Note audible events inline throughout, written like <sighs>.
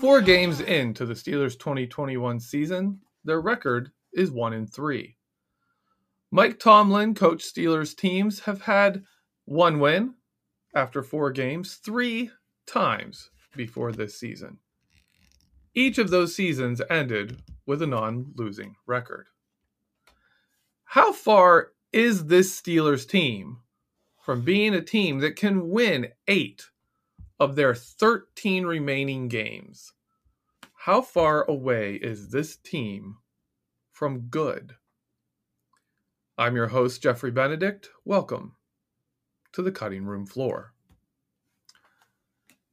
Four games into the Steelers' 2021 season, their record is 1 in 3. Mike Tomlin coached Steelers teams have had one win after four games three times before this season. Each of those seasons ended with a non losing record. How far is this Steelers team from being a team that can win eight of their 13 remaining games? How far away is this team from good? I'm your host, Jeffrey Benedict. Welcome to the cutting room floor.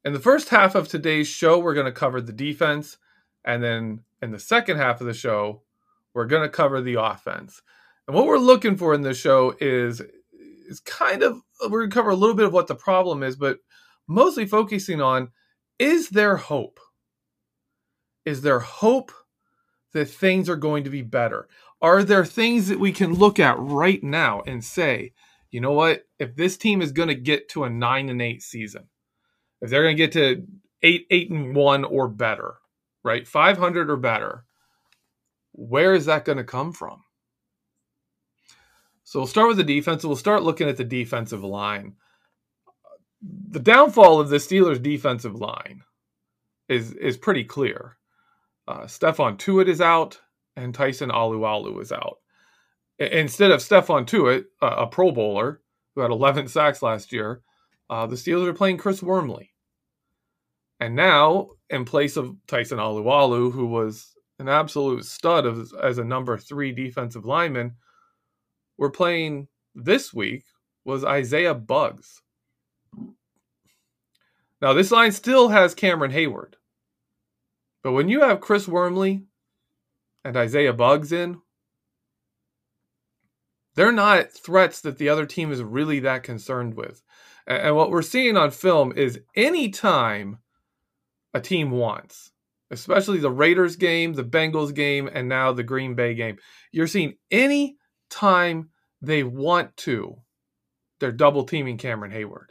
In the first half of today's show, we're going to cover the defense. And then in the second half of the show, we're going to cover the offense. And what we're looking for in this show is, is kind of, we're going to cover a little bit of what the problem is, but mostly focusing on is there hope? Is there hope that things are going to be better? Are there things that we can look at right now and say, you know what? If this team is going to get to a nine and eight season, if they're going to get to eight, eight and one or better, right? 500 or better, where is that going to come from? So we'll start with the defense. We'll start looking at the defensive line. The downfall of the Steelers' defensive line is is pretty clear. Uh, Stephon Tuitt is out, and Tyson Alualu is out. instead of Stephon Tuitt, uh, a Pro Bowler who had 11 sacks last year, uh, the Steelers are playing Chris Wormley. And now, in place of Tyson Alualu, who was an absolute stud of, as a number three defensive lineman, we're playing this week was Isaiah Buggs. Now, this line still has Cameron Heyward. But when you have Chris Wormley and Isaiah Buggs in, they're not threats that the other team is really that concerned with. And what we're seeing on film is any time a team wants, especially the Raiders game, the Bengals game, and now the Green Bay game, you're seeing any time they want to, they're double teaming Cameron Heyward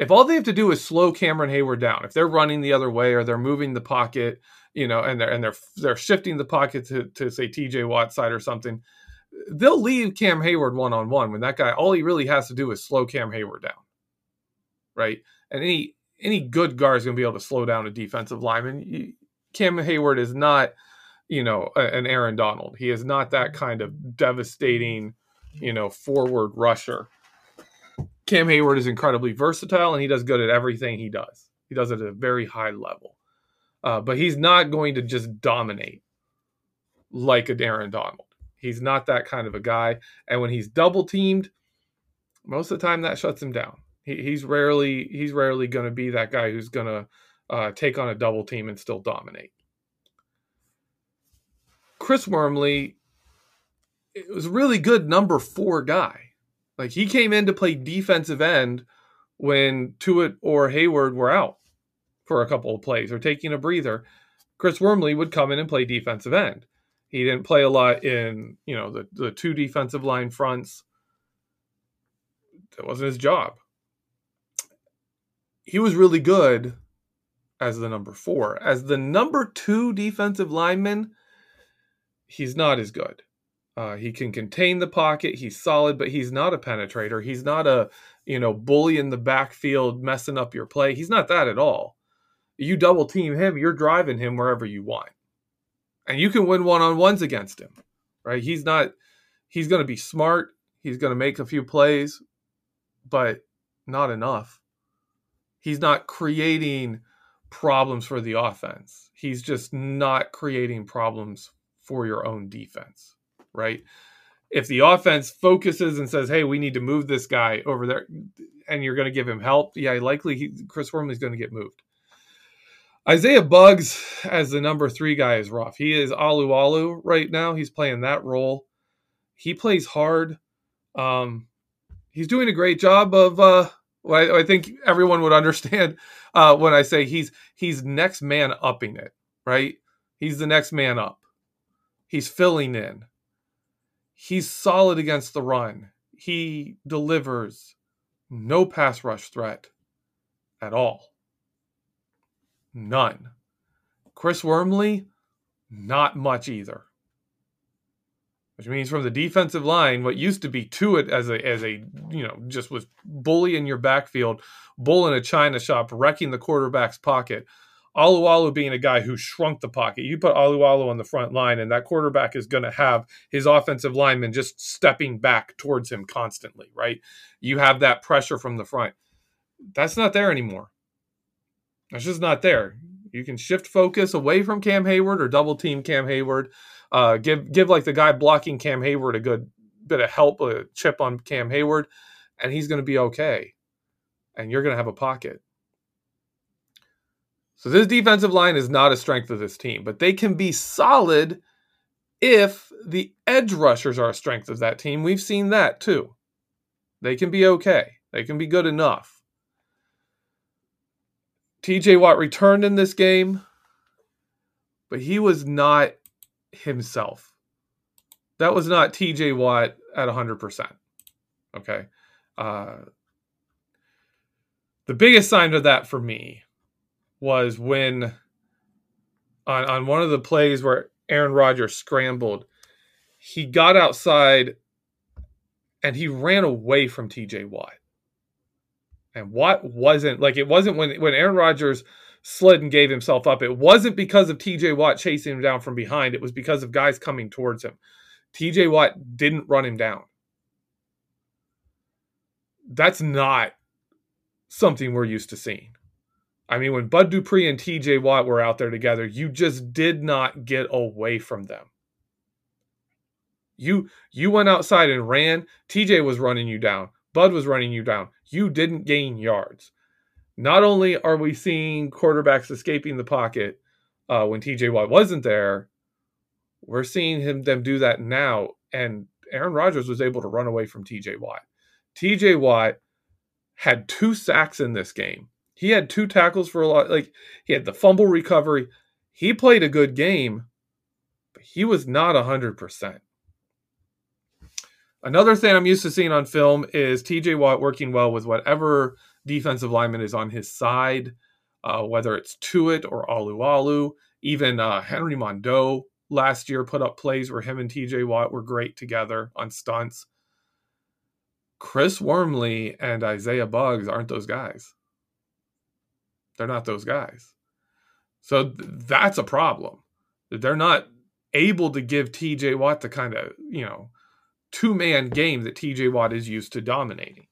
if all they have to do is slow Cameron Heyward down, if they're running the other way or they're moving the pocket, you know, and they're and they're they're shifting the pocket to, to say TJ Watt side or something, they'll leave Cam Heyward one on one when that guy all he really has to do is slow Cam Heyward down. Right? And any any good guard is going to be able to slow down a defensive lineman. Cam Heyward is not, you know, an Aaron Donald. He is not that kind of devastating, you know, forward rusher Cam Heyward is incredibly versatile and he does good at everything he does. He does it at a very high level. Uh, but he's not going to just dominate like a Darren Donald. He's not that kind of a guy. And when he's double teamed, most of the time that shuts him down. He, he's rarely he's rarely going to be that guy who's going to uh, take on a double team and still dominate. Chris Wormley it was a really good number four guy. Like he came in to play defensive end when Tuitt or Heyward were out for a couple of plays or taking a breather. Chris Wormley would come in and play defensive end. He didn't play a lot in, you know, the, the two defensive line fronts. That wasn't his job. he was really good as the number four. As the number two defensive lineman, he's not as good. Uh, he can contain the pocket. He's solid, but he's not a penetrator. He's not a you know bully in the backfield messing up your play. He's not that at all. You double team him, you're driving him wherever you want, and you can win one on ones against him. Right? He's not. He's going to be smart. He's going to make a few plays, but not enough. He's not creating problems for the offense. He's just not creating problems for your own defense, right? If the offense focuses and says, "Hey, we need to move this guy over there," and you're going to give him help, yeah, likely he, Chris Wormley's going to get moved. Isaiah Buggs as the number three guy is rough. He is Alualu right now. He's playing that role. He plays hard. Um, he's doing a great job of uh, well, I, I think everyone would <laughs> understand uh, when I say he's he's next man upping it, right? He's the next man up. He's filling in. He's solid against the run. He delivers no pass rush threat at all. None. Chris Wormley, not much either which means from the defensive line, what used to be Tuitt as a as a you know just was bullying your backfield, bull in a china shop, wrecking the quarterback's pocket. Alualu being a guy who shrunk the pocket. You put Alualu on the front line, and that quarterback is going to have his offensive lineman just stepping back towards him constantly, right? You have that pressure from the front. That's not there anymore. That's just not there. You can shift focus away from Cam Heyward or double team Cam Heyward. uh, give give like the guy blocking Cam Heyward a good bit of help, a chip on Cam Heyward, and he's going to be okay. And you're going to have a pocket. So this defensive line is not a strength of this team, but they can be solid if the edge rushers are a strength of that team. We've seen that too. They can be okay. They can be good enough. TJ Watt returned in this game, but he was not himself. That was not TJ Watt at 100%. Okay. Uh, the biggest sign of that for me was when on, on one of the plays where Aaron Rodgers scrambled, he got outside and he ran away from TJ Watt. And Watt wasn't like it wasn't when when Aaron Rodgers slid and gave himself up. It wasn't because of TJ Watt chasing him down from behind, it was because of guys coming towards him. TJ Watt didn't run him down. That's not something we're used to seeing. I mean, when Bud Dupree and TJ Watt were out there together, you just did not get away from them. You you went outside and ran. TJ was running you down. Bud was running you down. You didn't gain yards not only are we seeing quarterbacks escaping the pocket uh, when TJ Watt wasn't there, we're seeing him them do that now. And Aaron Rodgers was able to run away from TJ Watt. TJ Watt had two sacks in this game. He had two tackles for a lot. Like he had the fumble recovery. He played a good game, but he was not hundred percent. Another thing I'm used to seeing on film is TJ Watt working well with whatever defensive lineman is on his side, uh, whether it's Tuitt or Alualu. Even uh, Henry Mondeaux last year put up plays where him and TJ Watt were great together on stunts. Chris Wormley and Isaiah Buggs aren't those guys. They're not those guys. So th- that's a problem. They're not able to give TJ Watt the kind of, you know, two man game that TJ Watt is used to dominating.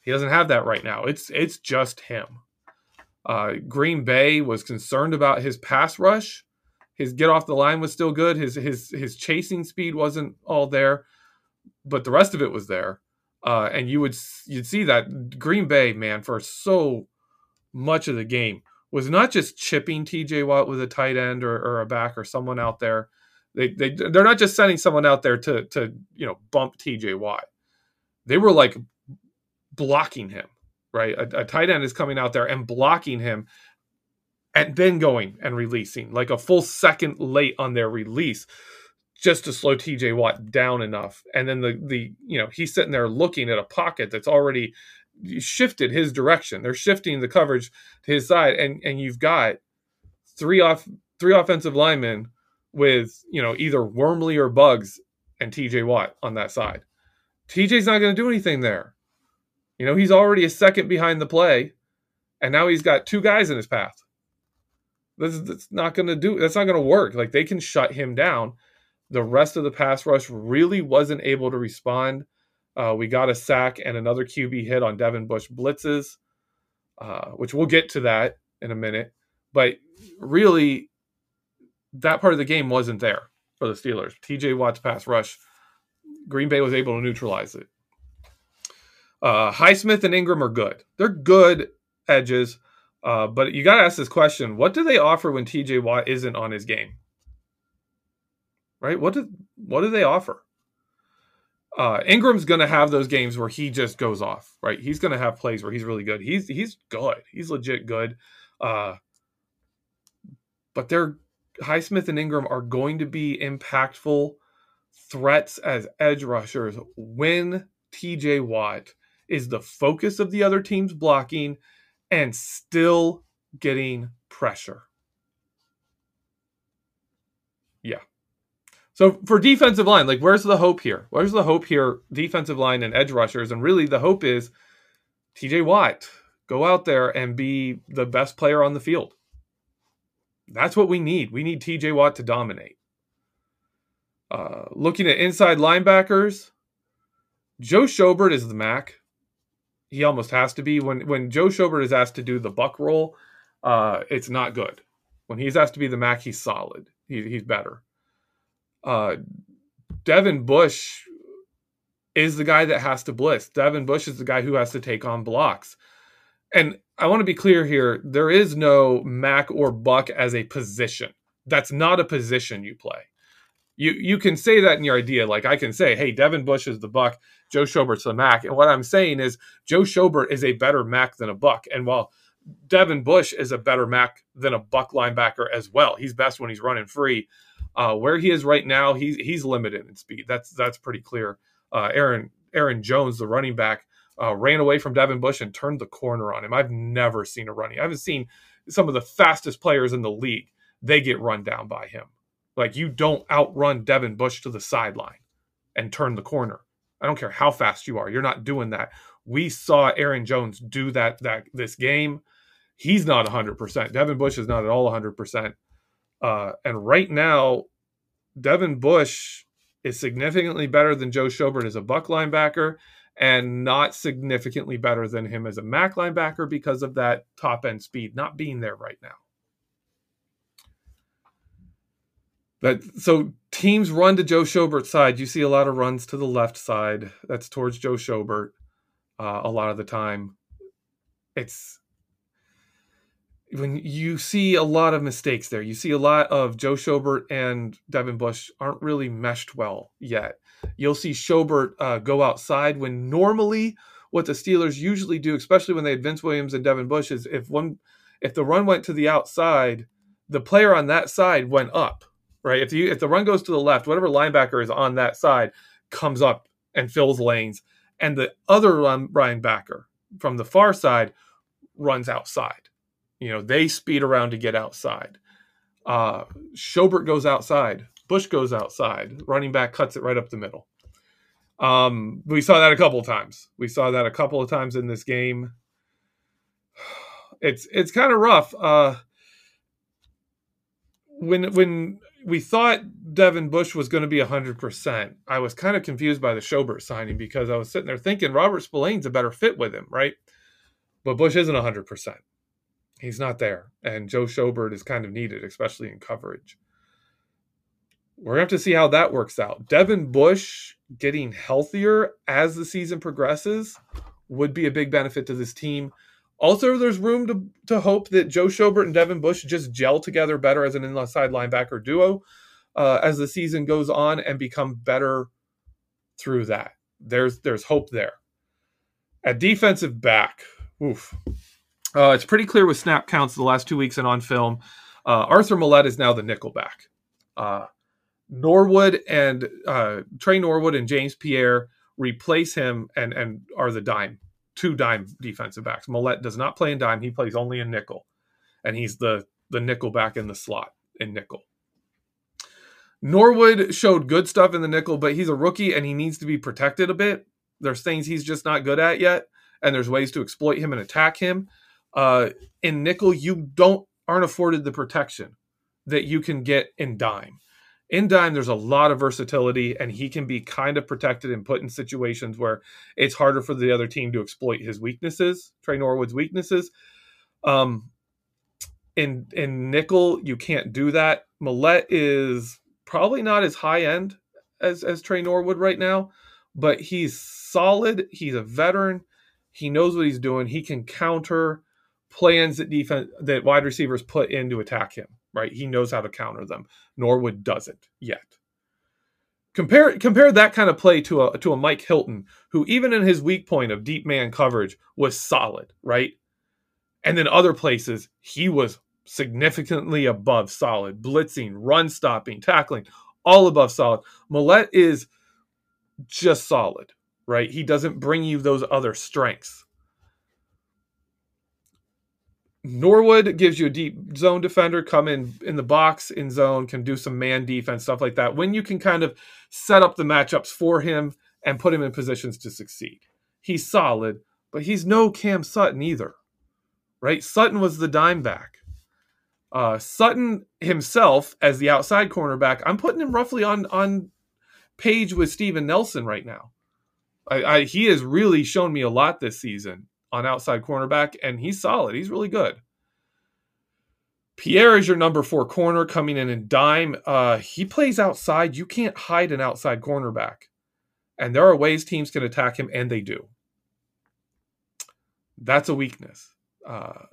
He doesn't have that right now. It's it's just him. Uh, Green Bay was concerned about his pass rush. His get off the line was still good. His his his chasing speed wasn't all there, but the rest of it was there. Uh, and you would you'd see that Green Bay man for so much of the game was not just chipping TJ Watt with a tight end or, or a back or someone out there. They they they're not just sending someone out there to to you know bump TJ Watt. They were like blocking him, right? A, a tight end is coming out there and blocking him and then going and releasing like a full second late on their release just to slow TJ Watt down enough. And then the the you know, he's sitting there looking at a pocket that's already shifted his direction. They're shifting the coverage to his side, and and you've got three off three offensive linemen with you know either Wormley or Buggs and T.J. Watt on that side. TJ's not going to do anything there. You know, he's already a second behind the play, and now he's got two guys in his path. That's, that's not going to do. That's not going to work. Like they can shut him down. The rest of the pass rush really wasn't able to respond. Uh, we got a sack and another QB hit on Devin Bush blitzes, uh, which we'll get to that in a minute. But really, that part of the game wasn't there for the Steelers. TJ Watt's pass rush, Green Bay was able to neutralize it. Uh, Highsmith and Ingram are good. They're good edges, uh, but you got to ask this question: What do they offer when TJ Watt isn't on his game? Right? What do what do they offer? Uh, Ingram's going to have those games where he just goes off. Right? He's going to have plays where he's really good. He's he's good. He's legit good. Uh, but they're Highsmith and Ingram are going to be impactful threats as edge rushers when TJ Watt is the focus of the other team's blocking and still getting pressure. Yeah. So for defensive line, like where's the hope here? Where's the hope here? Defensive line and edge rushers. And really the hope is TJ Watt, go out there and be the best player on the field. That's what we need. We need TJ Watt to dominate. Uh, looking at inside linebackers, Joe Schobert is the Mack. He almost has to be. When when Joe Schobert is asked to do the buck role, uh, it's not good. When he's asked to be the Mack, he's solid. He, he's better. Uh, Devin Bush is the guy that has to blitz. Devin Bush is the guy who has to take on blocks. And I want to be clear here there is no Mack or Buck as a position. That's not a position you play. You you can say that in your idea. Like I can say, hey, Devin Bush is the Buck, Joe Schobert's the Mack. And what I'm saying is Joe Schobert is a better Mack than a Buck. And while Devin Bush is a better Mack than a Buck linebacker as well. He's best when he's running free. Uh, where he is right now, he's he's limited in speed. That's that's pretty clear. Uh, Aaron Aaron Jones, the running back, uh, ran away from Devin Bush and turned the corner on him. I've never seen a running. I haven't seen some of the fastest players in the league. They get run down by him. Like you don't outrun Devin Bush to the sideline and turn the corner. I don't care how fast you are. You're not doing that. We saw Aaron Jones do that that this game. He's not 100%. Devin Bush is not at all 100%. Uh, and right now, Devin Bush is significantly better than Joe Schobert as a buck linebacker and not significantly better than him as a Mack linebacker because of that top end speed not being there right now. That so teams run to Joe Schobert's side. You see a lot of runs to the left side. That's towards Joe Schobert uh, a lot of the time. It's when you see a lot of mistakes there. You see a lot of Joe Schobert and Devin Bush aren't really meshed well yet. You'll see Schobert uh, go outside when normally what the Steelers usually do, especially when they had Vince Williams and Devin Bush, is if one if the run went to the outside, the player on that side went up. Right. If you if the run goes to the left, whatever linebacker is on that side comes up and fills lanes, and the other linebacker from the far side runs outside. You know, they speed around to get outside. Uh, Schobert goes outside. Bush goes outside. Running back cuts it right up the middle. Um, we saw that a couple of times. We saw that a couple of times in this game. It's it's kind of rough. Uh, when when we thought Devin Bush was going to be 100%, I was kind of confused by the Schobert signing because I was sitting there thinking Robert Spillane's a better fit with him, right? But Bush isn't 100%. He's not there. And Joe Schobert is kind of needed, especially in coverage we're going to have to see how that works out. Devin Bush getting healthier as the season progresses would be a big benefit to this team. Also, there's room to, to hope that Joe Schobert and Devin Bush just gel together better as an inside linebacker duo uh, as the season goes on and become better through that. There's there's hope there. At defensive back, oof. Uh, it's pretty clear with snap counts the last two weeks and on film. Uh, Arthur Maulet is now the nickel back. Uh, Norwood and uh, Tre Norwood and James Pierre replace him and and are the dime two dime defensive backs. Maulet does not play in dime; he plays only in nickel, and he's the the nickel back in the slot in nickel. Norwood showed good stuff in the nickel, but he's a rookie and he needs to be protected a bit. There's things he's just not good at yet, and there's ways to exploit him and attack him. Uh, in nickel, you don't aren't afforded the protection that you can get in dime. In dime, there's a lot of versatility, and he can be kind of protected and put in situations where it's harder for the other team to exploit his weaknesses, Tre Norwood's weaknesses. Um, in in nickel, you can't do that. Maulet is probably not as high end as as Tre Norwood right now, but he's solid. He's a veteran. He knows what he's doing. He can counter plans that defense that wide receivers put in to attack him. Right, he knows how to counter them. Norwood doesn't yet. Compare compare that kind of play to a to a Mike Hilton, who even in his weak point of deep man coverage was solid, right? And then other places he was significantly above solid, blitzing, run stopping, tackling, all above solid. Maulet is just solid, right? He doesn't bring you those other strengths. Norwood gives you a deep zone defender, come in in the box, in zone, can do some man defense, stuff like that. When you can kind of set up the matchups for him and put him in positions to succeed. He's solid, but he's no Cam Sutton either, right? Sutton was the dime back. Uh, Sutton himself as the outside cornerback, I'm putting him roughly on on page with Steven Nelson right now. I, I, he has really shown me a lot this season on outside cornerback, and he's solid. He's really good. Pierre is your number four corner coming in in dime. Uh, he plays outside. You can't hide an outside cornerback, and there are ways teams can attack him, and they do. That's a weakness. Uh,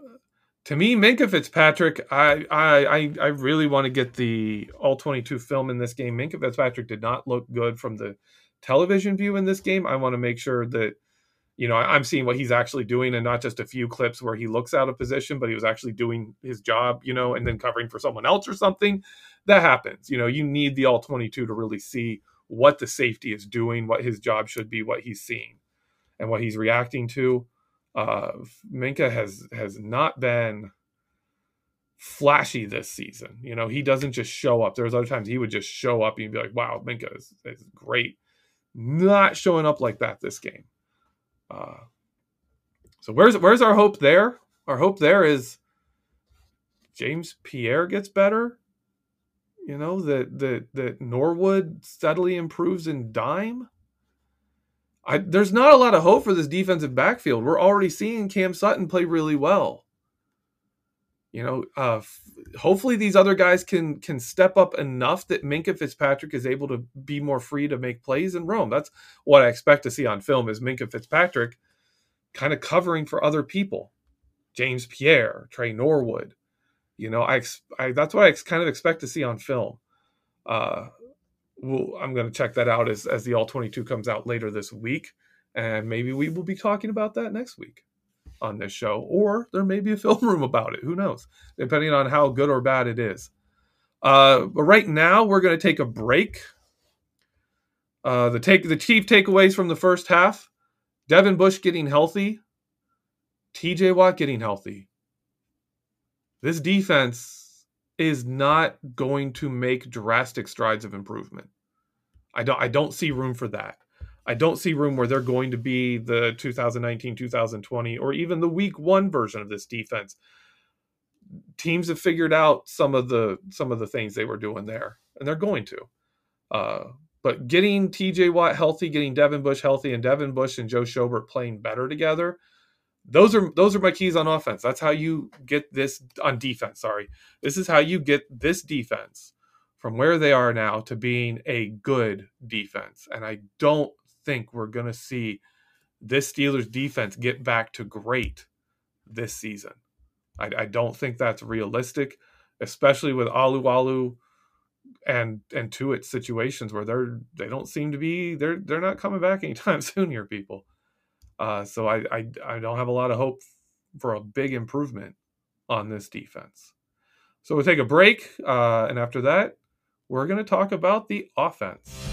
to me, Minkah Fitzpatrick, I I I really want to get the all 22 film in this game. Minkah Fitzpatrick did not look good from the television view in this game. I want to make sure that you know I'm seeing what he's actually doing and not just a few clips where he looks out of position, but he was actually doing his job, you know, and then covering for someone else or something. That happens. You know, you need the all 22 to really see what the safety is doing, what his job should be, what he's seeing, and what he's reacting to uh, Minkah has has not been flashy this season. You know, he doesn't just show up. There's other times he would just show up and be like, wow, Minkah is, is great. Not showing up like that this game. Uh, so where's where's our hope there? Our hope there is James Pierre gets better. You know, that that that Norwood steadily improves in dime. I, there's not a lot of hope for this defensive backfield. We're already seeing Cam Sutton play really well. You know, uh, f- hopefully these other guys can can step up enough that Minkah Fitzpatrick is able to be more free to make plays in roam. That's what I expect to see on film is Minkah Fitzpatrick kind of covering for other people. James Pierre, Tre Norwood. You know, I, I that's what I kind of expect to see on film. Uh, we'll, I'm going to check that out as, as the All 22 comes out later this week. And maybe we will be talking about that next week on this show. Or there may be a <laughs> film room about it. Who knows? Depending on how good or bad it is. Uh, but right now, we're going to take a break. Uh, the take the chief takeaways from the first half: Devin Bush getting healthy, T.J. Watt getting healthy. This defense is not going to make drastic strides of improvement. I don't I don't see room for that. I don't see room where they're going to be the 2019 2020 or even the week 1 version of this defense. Teams have figured out some of the some of the things they were doing there and they're going to. Uh, but getting TJ Watt healthy, getting Devin Bush healthy and Devin Bush and Joe Schobert playing better together those are those are my keys on offense. That's how you get this on defense. Sorry, this is how you get this defense from where they are now to being a good defense. And I don't think we're going to see this Steelers defense get back to great this season. I, I don't think that's realistic, especially with Alualu and and Tuitt situations where they're they don't seem to be they're they're not coming back anytime <laughs> soon here, people. Uh, so I, I I don't have a lot of hope for a big improvement on this defense. So we'll take a break, uh, and after that, we're going to talk about the offense.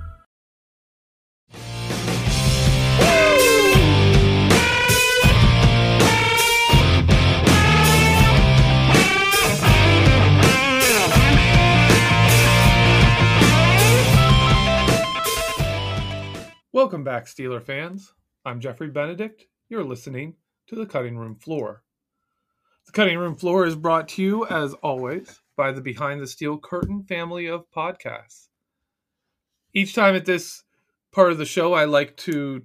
Welcome back, Steeler fans. I'm Jeffrey Benedict. You're listening to the Cutting Room Floor. The Cutting Room Floor is brought to you, as always, by the Behind the Steel Curtain family of podcasts. Each time at this part of the show, I like to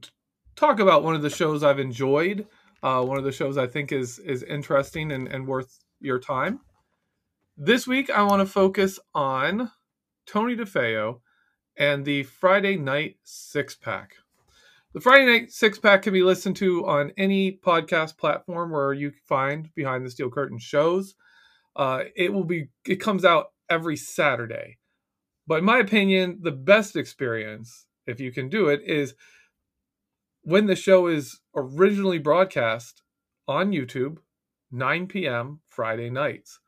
talk about one of the shows I've enjoyed, uh, one of the shows I think is is interesting and, and worth your time. This week, I want to focus on Tony DeFeo and the Friday Night Six Pack. The Friday Night Six Pack can be listened to on any podcast platform where you find Behind the Steel Curtain shows. Uh, it will be it comes out every Saturday, but in my opinion, the best experience, if you can do it, is when the show is originally broadcast on YouTube, 9 p.m. Friday nights,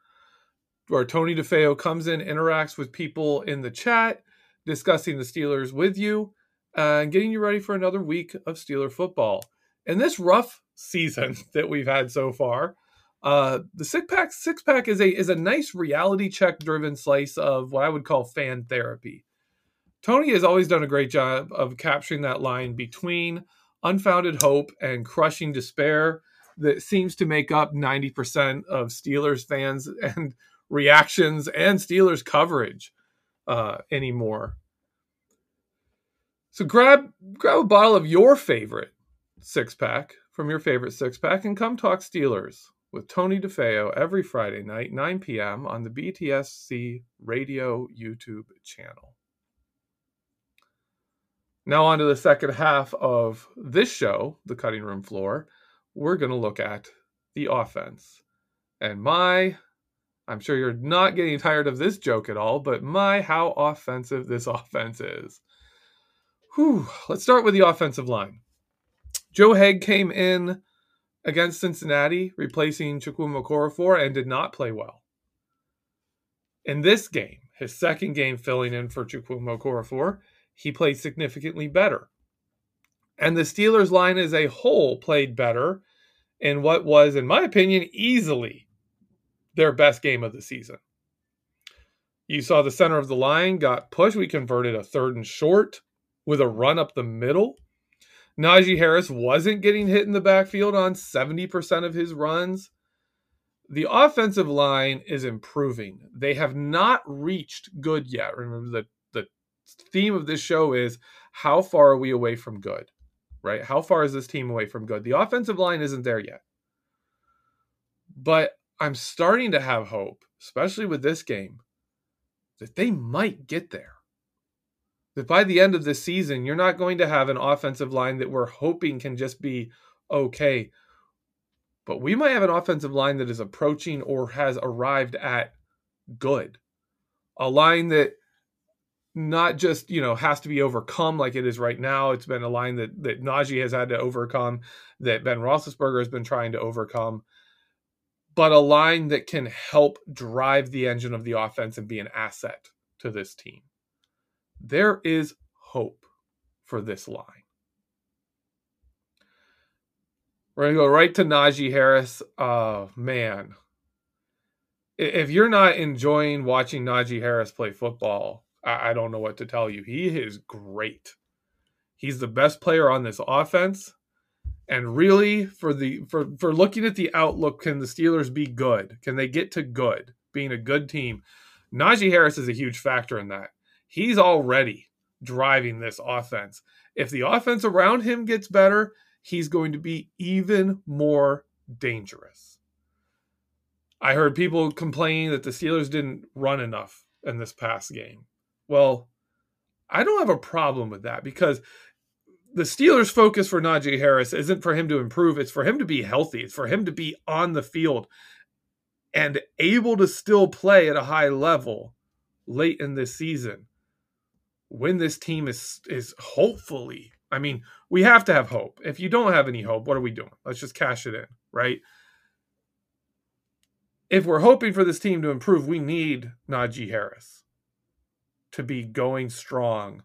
where Tony DeFeo comes in, interacts with people in the chat, discussing the Steelers with you, uh, and getting you ready for another week of Steeler football. In this rough season <laughs> that we've had so far, uh, the six pack six pack is a is a nice reality check driven slice of what I would call fan therapy. Tony has always done a great job of capturing that line between unfounded hope and crushing despair that seems to make up 90% of Steelers fans <laughs> and reactions and Steelers coverage uh, anymore. So grab grab a bottle of your favorite six pack from your favorite six pack and come talk Steelers with Tony DeFeo every Friday night, 9 p.m. on the BTSC Radio YouTube channel. Now, on to the second half of this show, The Cutting Room Floor. We're going to look at the offense. And my, I'm sure you're not getting tired of this joke at all, but my, how offensive this <laughs> offense is. Whew. Let's start with the offensive line. Joe Haeg came in against Cincinnati, replacing Chukwuma Okorafor, and did not play well. In this game, his second game filling in for Chukwuma Okorafor, he played significantly better. And the Steelers line as a whole played better in what was, in my opinion, easily their best game of the season. You saw the center of the line got pushed. We converted a third and short with a run up the middle. Najee Harris wasn't getting hit in the backfield on 70% of his runs. The offensive line is improving. They have not reached good yet. Remember, the, the theme of this show is how far are we away from good, right? How far is this team away from good? The offensive line isn't there yet. But I'm starting to have hope, especially with this game, that they might get there that by the end of the season, you're not going to have an offensive line that we're hoping can just be okay. But we might have an offensive line that is approaching or has arrived at good. A line that not just, you know, has to be overcome like it is right now. It's been a line that that Najee has had to overcome, that Ben Roethlisberger has been trying to overcome, but a line that can help drive the engine of the offense and be an asset to this team there is hope for this line. We're going to go right to Najee Harris. Oh, man. If you're not enjoying watching Najee Harris play football, I don't know what to tell you. He is great. He's the best player on this offense. And really, for the for for looking at the outlook, can the Steelers be good? Can they get to good, being a good team? Najee Harris is a huge factor in that he's already driving this offense. If the offense around him gets better, he's going to be even more dangerous. I heard people complaining that the Steelers didn't run enough in this past game. Well, I don't have a problem with that because the Steelers' focus for Najee Harris isn't for him to improve, it's for him to be healthy, it's for him to be on the field and able to still play at a high level late in this season when this team is is hopefully I mean, we have to have hope. If you don't have any hope, what are we doing? Let's just cash it in, right? If we're hoping for this team to improve, we need Najee Harris to be going strong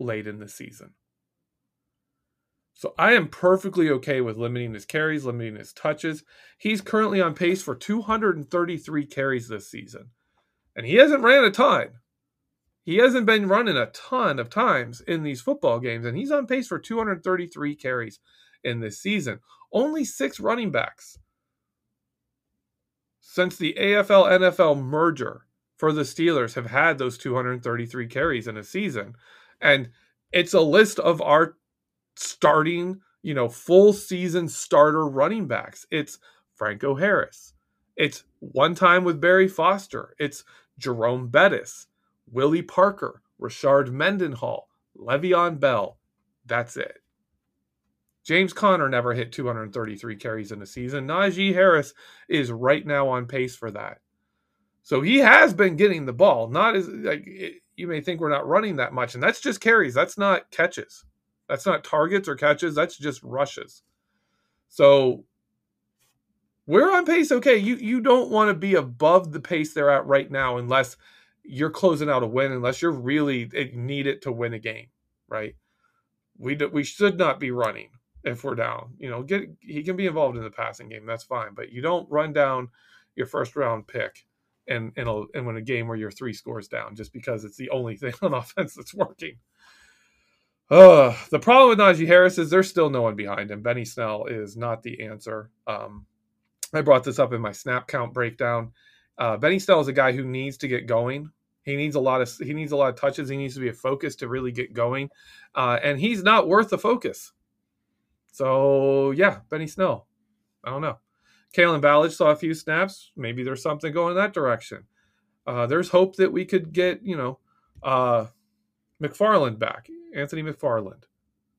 late in the season. So I am perfectly okay with limiting his carries, limiting his touches. He's currently on pace for 233 carries this season. And he hasn't ran a ton. He hasn't been running a ton of times in these football games, and he's on pace for 233 carries in this season. Only six running backs since the AFL NFL merger for the Steelers have had those 233 carries in a season. And it's a list of our starting, you know, full season starter running backs. It's Franco Harris. It's one time with Barry Foster. It's Jerome Bettis. Willie Parker, Rashard Mendenhall, Le'Veon Bell. That's it. James Conner never hit 233 carries in a season. Najee Harris is right now on pace for that. So he has been getting the ball. Not as like it, you may think we're not running that much, and that's just carries. That's not catches. That's not targets or catches. That's just rushes. So we're on pace. Okay, you you don't want to be above the pace they're at right now, unless you're closing out a win unless you're really eh, need it to win a game, right? We do, we should not be running if we're down. You know, get he can be involved in the passing game, that's fine, but you don't run down your first round pick and in a and win a game where you're three scores down just because it's the only <laughs> thing on offense that's working. Uh, the problem with Najee Harris is there's still no one behind him. Benny Snell is not the answer. Um, I brought this up in my snap count breakdown. Uh, Benny Snell is a guy who needs to get going. He needs a lot of he needs a lot of touches. He needs to be a focus to really get going, uh, and he's not worth the focus. So yeah, Benny Snell. I don't know. Kalen Ballage saw a few snaps. Maybe there's something going in that direction. Uh, there's hope that we could get you know uh, McFarland back, Anthony McFarland.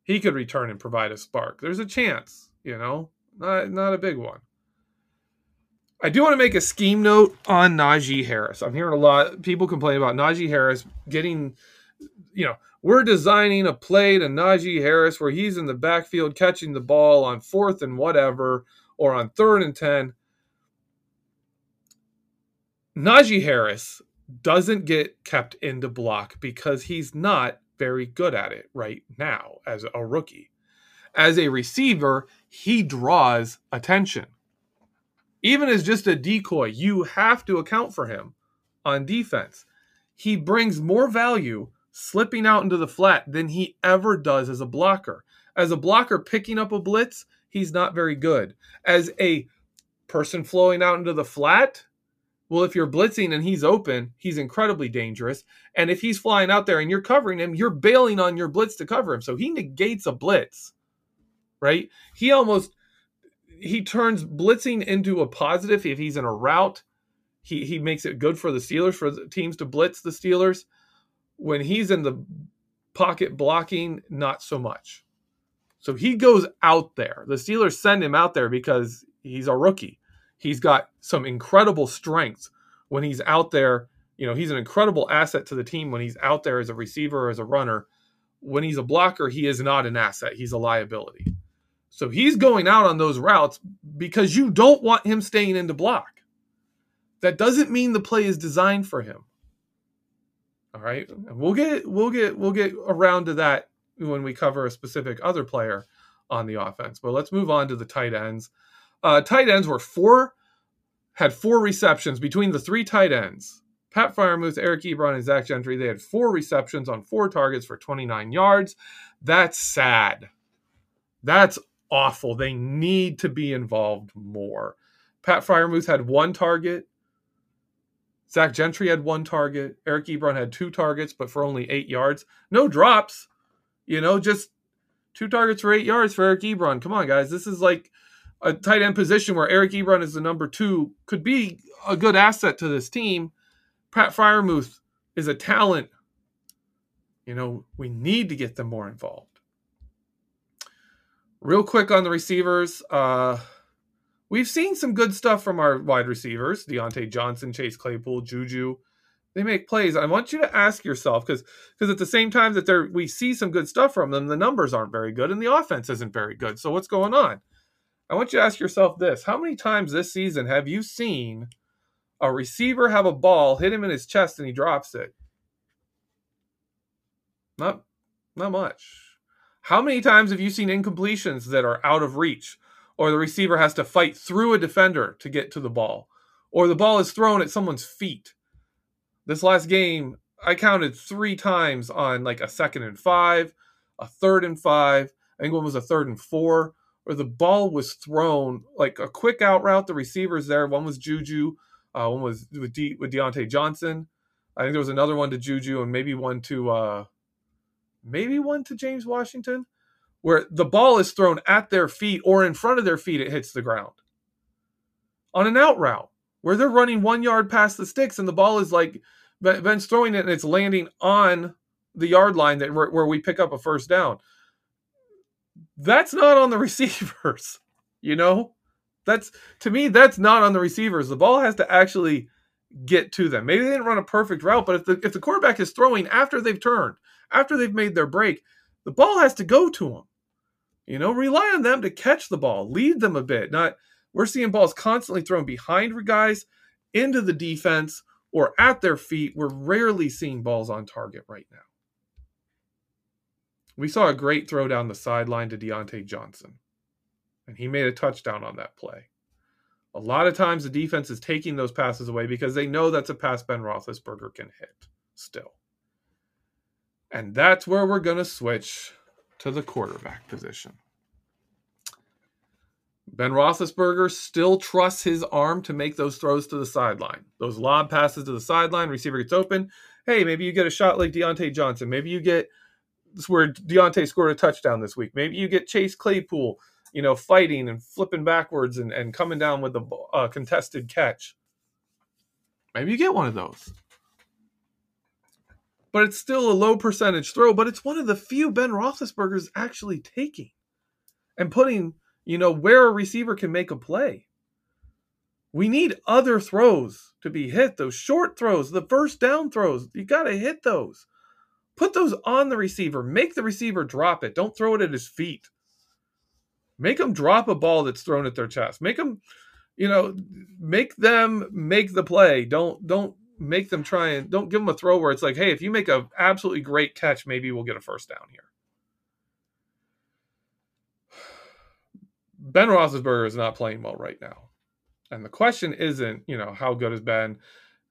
He could return and provide a spark. There's a chance, you know, not not a big one. I do want to make a scheme note on Najee Harris. I'm hearing a lot people complain about Najee Harris getting, you know, we're designing a play to Najee Harris where he's in the backfield catching the ball on fourth and whatever, or on third and 10. Najee Harris doesn't get kept into block because he's not very good at it right now as a rookie. As a receiver, he draws attention even as just a decoy, you have to account for him on defense. He brings more value slipping out into the flat than he ever does as a blocker. As a blocker picking up a blitz, he's not very good. As a person flowing out into the flat, well, if you're blitzing and he's open, he's incredibly dangerous. And if he's flying out there and you're covering him, you're bailing on your blitz to cover him. So he negates a blitz, right? He almost he turns blitzing into a positive if he's in a route. He he makes it good for the Steelers for the teams to blitz the Steelers. When he's in the pocket blocking, not so much. So he goes out there. The Steelers send him out there because he's a rookie. He's got some incredible strengths when he's out there. You know, he's an incredible asset to the team when he's out there as a receiver or as a runner. When he's a blocker, he is not an asset. He's a liability. So he's going out on those routes because you don't want him staying in the block. That doesn't mean the play is designed for him. All right. We'll get we'll get we'll get around to that when we cover a specific other player on the offense. But let's move on to the tight ends. Uh, tight ends were four had four receptions between the three tight ends. Pat Freiermuth, Eric Ebron, and Zach Gentry, they had four receptions on four targets for 29 yards. That's sad. That's awful. They need to be involved more. Pat Freiermuth had one target. Zach Gentry had one target. Eric Ebron had two targets, but for only eight yards. No drops. You know, just two targets for eight yards for Eric Ebron. Come on, guys. This is like a tight end position where Eric Ebron is the number two, could be a good asset to this team. Pat Freiermuth is a talent. You know, we need to get them more involved. Real quick on the receivers, uh, we've seen some good stuff from our wide receivers: Diontae Johnson, Chase Claypool, Juju. They make plays. I want you to ask yourself because because at the same time that they we see some good stuff from them, the numbers aren't very good and the offense isn't very good. So what's going on? I want you to ask yourself this: How many times this season have you seen a receiver have a ball hit him in his chest and he drops it? Not not much. How many times have you seen incompletions that are out of reach, or the receiver has to fight through a defender to get to the ball, or the ball is thrown at someone's feet? This last game, I counted three times on like a second and five, a third and five. I think one was a third and four, where the ball was thrown like a quick out route. The receivers there, one was Juju, uh, one was with, De- with Diontae Johnson. I think there was another one to Juju and maybe one to uh, maybe one to James Washington, where the ball is thrown at their feet or in front of their feet, it hits the ground. On an out route, where they're running one yard past the sticks and the ball is like Ben's throwing it and it's landing on the yard line that where we pick up a first down. That's not on the <laughs> receivers, you know? That's to me, that's not on the receivers. The ball has to actually get to them. Maybe they didn't run a perfect route, but if the if the quarterback is throwing after they've turned, after they've made their break, the ball has to go to them. You know, rely on them to catch the ball, lead them a bit. Not we're seeing balls constantly thrown behind guys into the defense or at their feet. We're rarely seeing balls on target right now. We saw a great throw down the sideline to Diontae Johnson, and he made a touchdown on that play. A lot of times the defense is taking those passes away because they know that's a pass Ben Roethlisberger can hit still. And that's where we're going to switch to the quarterback position. Ben Roethlisberger still trusts his arm to make those throws to the sideline. Those lob passes to the sideline, receiver gets open. Hey, maybe you get a shot like Diontae Johnson. Maybe you get where Diontae scored a touchdown this week. Maybe you get Chase Claypool, you know, fighting and flipping backwards and, and coming down with a uh, contested catch. Maybe you get one of those but it's still a low percentage throw. But it's one of the few Ben Roethlisberger's actually taking and putting, you know, where a receiver can make a play. We need other throws to be hit. Those short throws, the first down throws, you got to hit those. Put those on the receiver. Make the receiver drop it. Don't throw it at his feet. Make them drop a ball that's thrown at their chest. Make them, you know, make them make the play. Don't don't make them try and don't give them a throw where it's like, hey, if you make a absolutely great catch, maybe we'll get a first down here. <sighs> Ben Roethlisberger is not playing well right now, and the question isn't, you know, how good has Ben.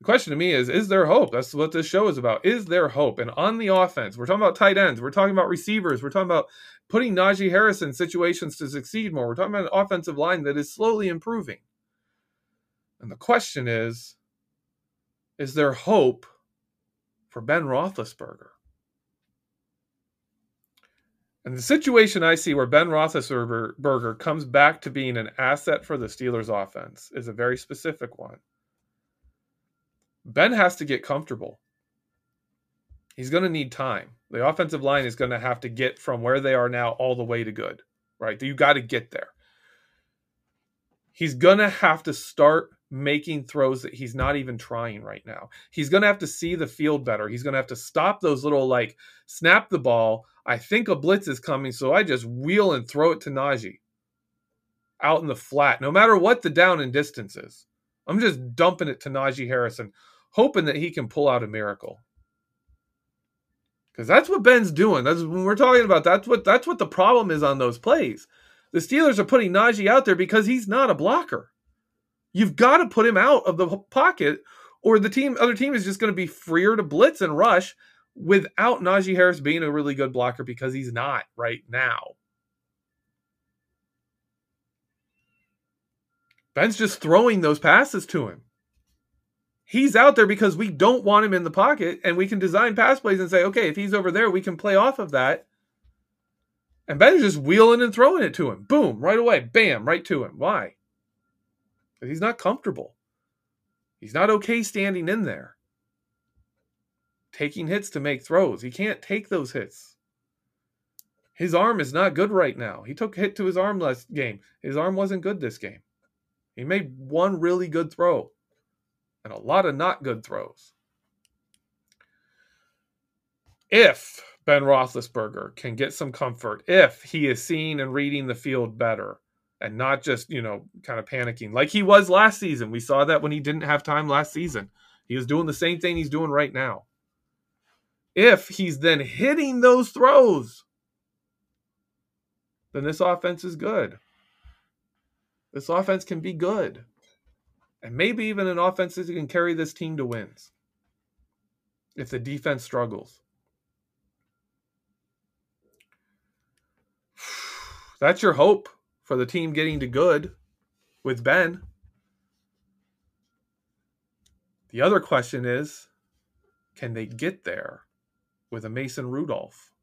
The question to me is, is there hope? That's what this show is about. Is there hope? And on the offense, we're talking about tight ends, we're talking about receivers, we're talking about putting Najee Harris in situations to succeed more. We're talking about an offensive line that is slowly improving. And the question is, is there hope for Ben Roethlisberger? And the situation I see where Ben Roethlisberger comes back to being an asset for the Steelers offense is a very specific one. Ben has to get comfortable. He's going to need time. The offensive line is going to have to get from where they are now all the way to good, right? You got to get there. He's going to have to start making throws that he's not even trying right now. He's going to have to see the field better. He's going to have to stop those little like snap the ball. I think a blitz is coming, so I just wheel and throw it to Najee out in the flat, no matter what the down and distance is. I'm just dumping it to Najee Harrison, hoping that he can pull out a miracle. Because that's what Ben's doing. That's when we're talking about that's what that's what the problem is on those plays. The Steelers are putting Najee out there because he's not a blocker. You've got to put him out of the pocket, or the team, other team is just going to be freer to blitz and rush without Najee Harris being a really good blocker because he's not right now. Ben's just throwing those passes to him. He's out there because we don't want him in the pocket, and we can design pass plays and say, okay, if he's over there, we can play off of that. And Ben's just wheeling and throwing it to him. Boom, right away. Bam, right to him. Why? he's not comfortable. He's not okay standing in there, taking hits to make throws. He can't take those hits. His arm is not good right now. He took a hit to his arm last game. His arm wasn't good this game. He made one really good throw and a lot of not good throws. If Ben Roethlisberger can get some comfort, if he is seeing and reading the field better and not just, you know, kind of panicking like he was last season. We saw that when he didn't have time last season. He was doing the same thing he's doing right now. If he's then hitting those throws, then this offense is good. This offense can be good. And maybe even an offense that can carry this team to wins if the defense struggles. <sighs> That's your hope for the team getting to good with Ben. The other question is can they get there with a Mason Rudolph?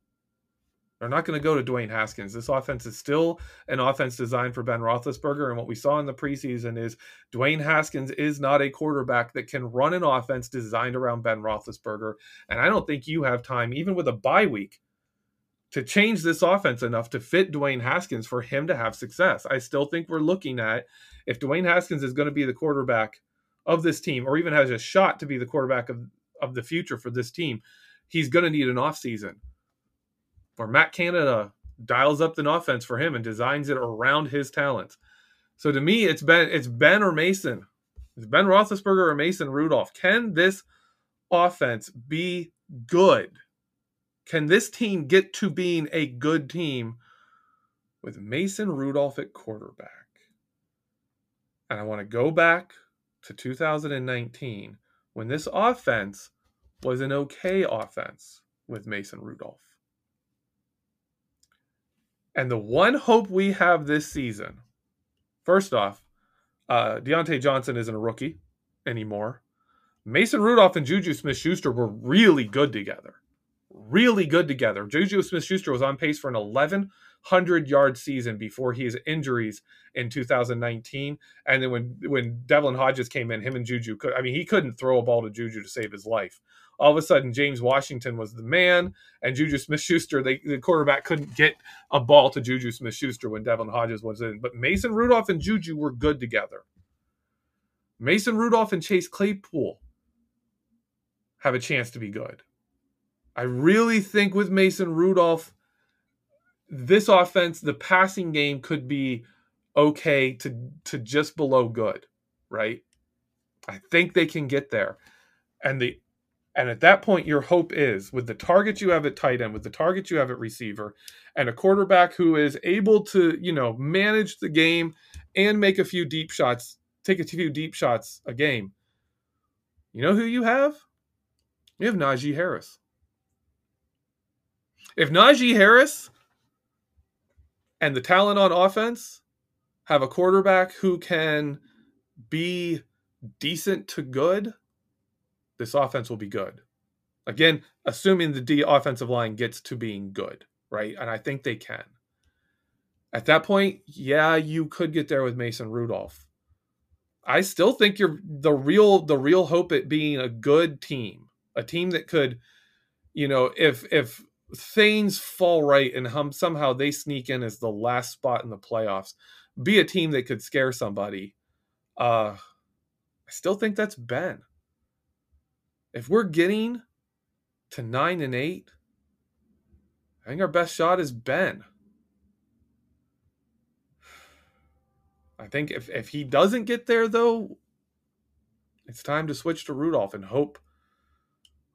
They're not going to go to Dwayne Haskins. This offense is still an offense designed for Ben Roethlisberger. And what we saw in the preseason is Dwayne Haskins is not a quarterback that can run an offense designed around Ben Roethlisberger. And I don't think you have time, even with a bye week, to change this offense enough to fit Dwayne Haskins for him to have success. I still think we're looking at if Dwayne Haskins is going to be the quarterback of this team, or even has a shot to be the quarterback of, of the future for this team, he's going to need an offseason where Matt Canada dials up an offense for him and designs it around his talents. So to me, it's Ben, it's Ben or Mason. It's Ben Roethlisberger or Mason Rudolph. Can this offense be good? Can this team get to being a good team with Mason Rudolph at quarterback? And I want to go back to 2019 when this offense was an okay offense with Mason Rudolph. And the one hope we have this season, first off, uh, Diontae Johnson isn't a rookie anymore. Mason Rudolph and Juju Smith Schuster were really good together. Really good together. Juju Smith Schuster was on pace for an 1,100 yard season before his injuries in 2019. And then when, when Devlin Hodges came in, him and Juju could, I mean, he couldn't throw a ball to Juju to save his life all of a sudden James Washington was the man, and Juju Smith Schuster, the quarterback couldn't get a ball to Juju Smith Schuster when Devlin Hodges was in. But Mason Rudolph and Juju were good together. Mason Rudolph and Chase Claypool have a chance to be good. I really think with Mason Rudolph, this offense, the passing game could be okay to to just below good, right? I think they can get there. And the and at that point, your hope is with the target you have at tight end, with the target you have at receiver, and a quarterback who is able to, you know, manage the game and make a few deep shots, take a few deep shots a game. You know who you have? You have Najee Harris. If Najee Harris and the talent on offense have a quarterback who can be decent to good, this offense will be good. Again, assuming the D offensive line gets to being good, right? And I think they can. At that point, yeah, you could get there with Mason Rudolph. I still think you're the real the real hope at being a good team, a team that could, you know, if if things fall right and hum, somehow they sneak in as the last spot in the playoffs, be a team that could scare somebody. Uh, I still think that's Ben if we're getting to nine and eight, I think our best shot is Ben. I think if, if he doesn't get there though, it's time to switch to Rudolph and hope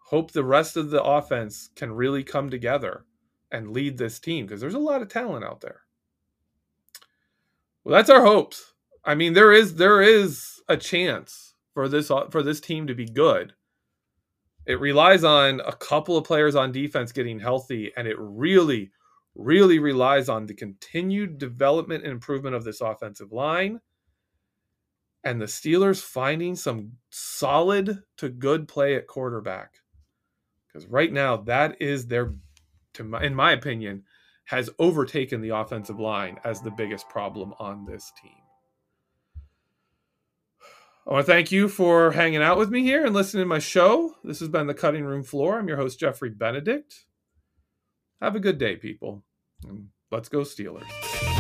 hope the rest of the offense can really come together and lead this team because there's a lot of talent out there. Well, that's our hopes. I mean, there is there is a chance for this for this team to be good. It relies on a couple of players on defense getting healthy, and it really, really relies on the continued development and improvement of this offensive line and the Steelers finding some solid to good play at quarterback. Because right now, that is their, to my, in my opinion, has overtaken the offensive line as the biggest problem on this team. I want to thank you for hanging out with me here and listening to my show. This has been the Cutting Room Floor. I'm your host, Jeffrey Benedict. Have a good day, people. Let's go Steelers.